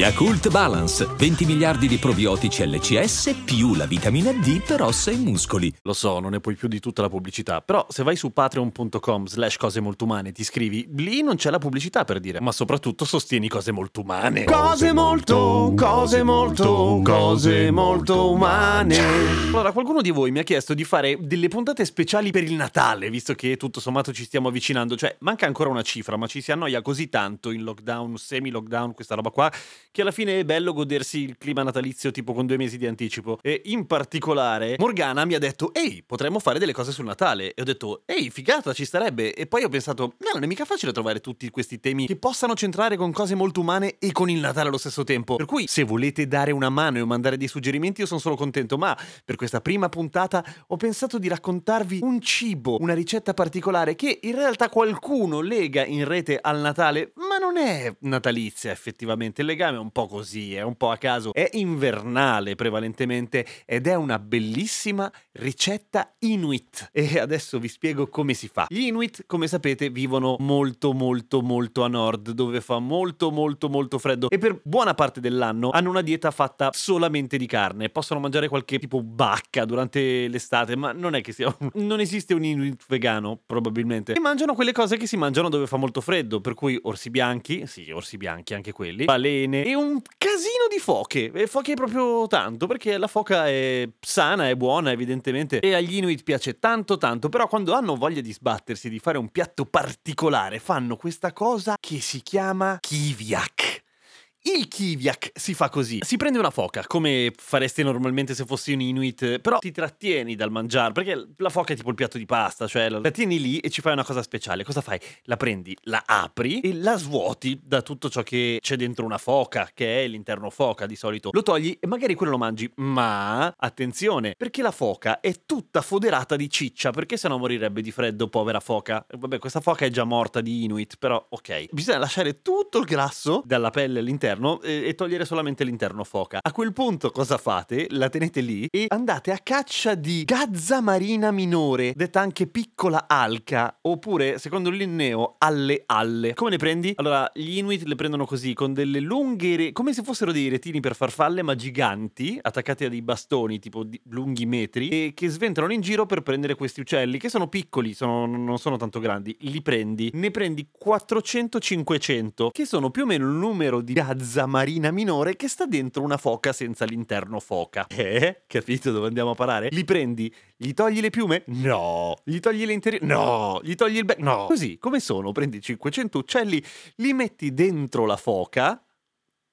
Yakult Balance, 20 miliardi di probiotici LCS più la vitamina D per ossa e muscoli. Lo so, non ne puoi più di tutta la pubblicità, però se vai su patreon.com slash cose molto umane e ti iscrivi, lì non c'è la pubblicità per dire, ma soprattutto sostieni cose molto umane. Cose molto, cose molto, cose molto umane. Allora, qualcuno di voi mi ha chiesto di fare delle puntate speciali per il Natale, visto che tutto sommato ci stiamo avvicinando, cioè manca ancora una cifra, ma ci si annoia così tanto in lockdown, semi-lockdown, questa roba qua, che alla fine è bello godersi il clima natalizio tipo con due mesi di anticipo. E in particolare Morgana mi ha detto ehi, potremmo fare delle cose sul Natale. E ho detto ehi, figata, ci starebbe. E poi ho pensato, no, non è mica facile trovare tutti questi temi che possano centrare con cose molto umane e con il Natale allo stesso tempo. Per cui se volete dare una mano e mandare dei suggerimenti io sono solo contento, ma per questa prima puntata ho pensato di raccontarvi un cibo, una ricetta particolare che in realtà qualcuno lega in rete al Natale, ma non è natalizia effettivamente. Il legame un po' così, è un po' a caso, è invernale prevalentemente ed è una bellissima ricetta Inuit. E adesso vi spiego come si fa. Gli Inuit, come sapete, vivono molto molto molto a nord, dove fa molto molto molto freddo e per buona parte dell'anno hanno una dieta fatta solamente di carne. Possono mangiare qualche tipo bacca durante l'estate, ma non è che sia non esiste un Inuit vegano, probabilmente. E mangiano quelle cose che si mangiano dove fa molto freddo, per cui orsi bianchi, sì, orsi bianchi anche quelli, balene e un casino di foche. E foche proprio tanto, perché la foca è sana, è buona, evidentemente, e agli Inuit piace tanto tanto, però quando hanno voglia di sbattersi, di fare un piatto particolare, fanno questa cosa che si chiama kiviak. Il kiviak si fa così: si prende una foca, come faresti normalmente se fossi un Inuit, però ti trattieni dal mangiare, perché la foca è tipo il piatto di pasta, cioè la tieni lì e ci fai una cosa speciale. Cosa fai? La prendi, la apri e la svuoti da tutto ciò che c'è dentro una foca, che è l'interno foca di solito. Lo togli e magari quello lo mangi, ma attenzione, perché la foca è tutta foderata di ciccia, perché sennò morirebbe di freddo, povera foca. Vabbè, questa foca è già morta di Inuit, però ok. Bisogna lasciare tutto il grasso dalla pelle all'interno e, e togliere solamente l'interno foca. A quel punto cosa fate? La tenete lì e andate a caccia di gazza marina minore, detta anche piccola alca, oppure, secondo linneo, alle alle. Come ne prendi? Allora, gli Inuit le prendono così, con delle lunghe, re- come se fossero dei retini per farfalle, ma giganti, attaccati a dei bastoni, tipo lunghi metri, e che sventolano in giro per prendere questi uccelli, che sono piccoli, sono- non sono tanto grandi. Li prendi, ne prendi 400-500, che sono più o meno il numero di gazza marina minore che sta dentro una foca senza l'interno foca. Eh? Capito dove andiamo a parare? Li prendi, gli togli le piume? No. Gli togli le interiori? No. Gli togli il becco? No. Così, come sono? Prendi 500 uccelli, li metti dentro la foca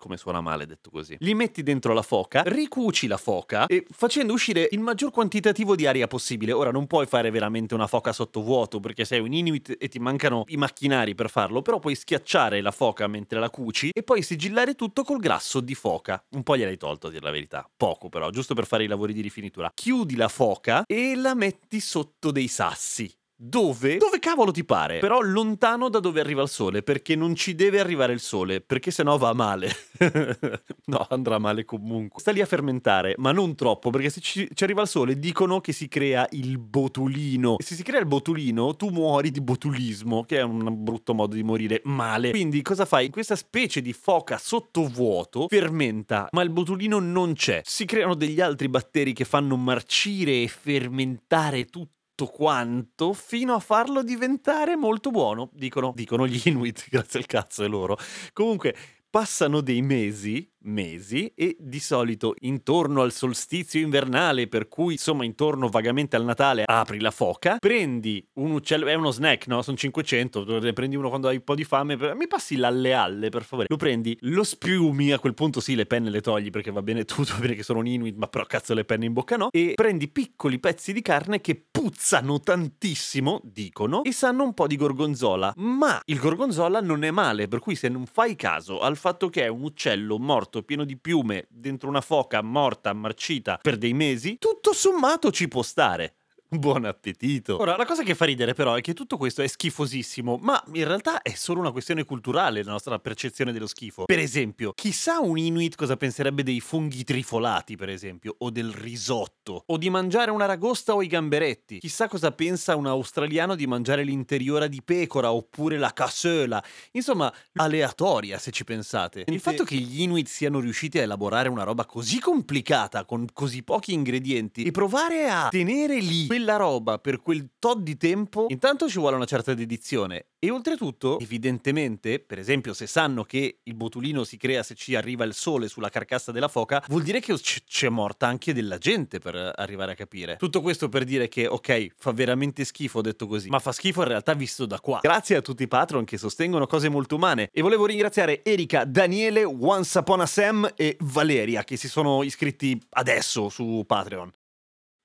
come suona male detto così. Li metti dentro la foca, ricuci la foca e facendo uscire il maggior quantitativo di aria possibile. Ora non puoi fare veramente una foca sottovuoto perché sei un inuit e ti mancano i macchinari per farlo, però puoi schiacciare la foca mentre la cuci e poi sigillare tutto col grasso di foca. Un po' gliel'hai tolto a dire la verità, poco però, giusto per fare i lavori di rifinitura. Chiudi la foca e la metti sotto dei sassi. Dove? Dove cavolo ti pare? Però lontano da dove arriva il sole, perché non ci deve arrivare il sole, perché sennò va male. no, andrà male comunque. Sta lì a fermentare, ma non troppo, perché se ci, ci arriva il sole dicono che si crea il botulino. E se si crea il botulino, tu muori di botulismo, che è un brutto modo di morire male. Quindi cosa fai? Questa specie di foca sottovuoto fermenta, ma il botulino non c'è. Si creano degli altri batteri che fanno marcire e fermentare tutto tutto quanto fino a farlo diventare molto buono, dicono, dicono gli Inuit, grazie al cazzo è loro. Comunque, passano dei mesi, mesi, e di solito intorno al solstizio invernale, per cui insomma intorno vagamente al Natale, apri la foca, prendi un uccello, è uno snack, no? Sono 500, ne prendi uno quando hai un po' di fame, mi passi l'alle alle per favore. Lo prendi, lo spiumi, a quel punto sì, le penne le togli perché va bene tutto, va bene che sono un inuit, ma però cazzo le penne in bocca no, e prendi piccoli pezzi di carne che puzzano tantissimo, dicono, e sanno un po' di gorgonzola, ma il gorgonzola non è male, per cui se non fai caso al fatto che è un uccello morto pieno di piume dentro una foca morta, marcita per dei mesi, tutto sommato ci può stare. Buon appetito. Ora, la cosa che fa ridere però è che tutto questo è schifosissimo, ma in realtà è solo una questione culturale la nostra percezione dello schifo. Per esempio, chissà un Inuit cosa penserebbe dei funghi trifolati, per esempio, o del risotto, o di mangiare una ragosta o i gamberetti. Chissà cosa pensa un australiano di mangiare l'interiora di pecora oppure la cassola. Insomma, aleatoria se ci pensate. Il fatto che gli Inuit siano riusciti a elaborare una roba così complicata con così pochi ingredienti e provare a tenere lì quella roba per quel tot di tempo, intanto ci vuole una certa dedizione. E oltretutto, evidentemente, per esempio, se sanno che il botulino si crea se ci arriva il sole sulla carcassa della foca, vuol dire che c- c'è morta anche della gente per arrivare a capire. Tutto questo per dire che, ok, fa veramente schifo detto così, ma fa schifo in realtà visto da qua. Grazie a tutti i patron che sostengono cose molto umane. E volevo ringraziare Erika, Daniele, Once Upon a Sam e Valeria che si sono iscritti adesso su Patreon.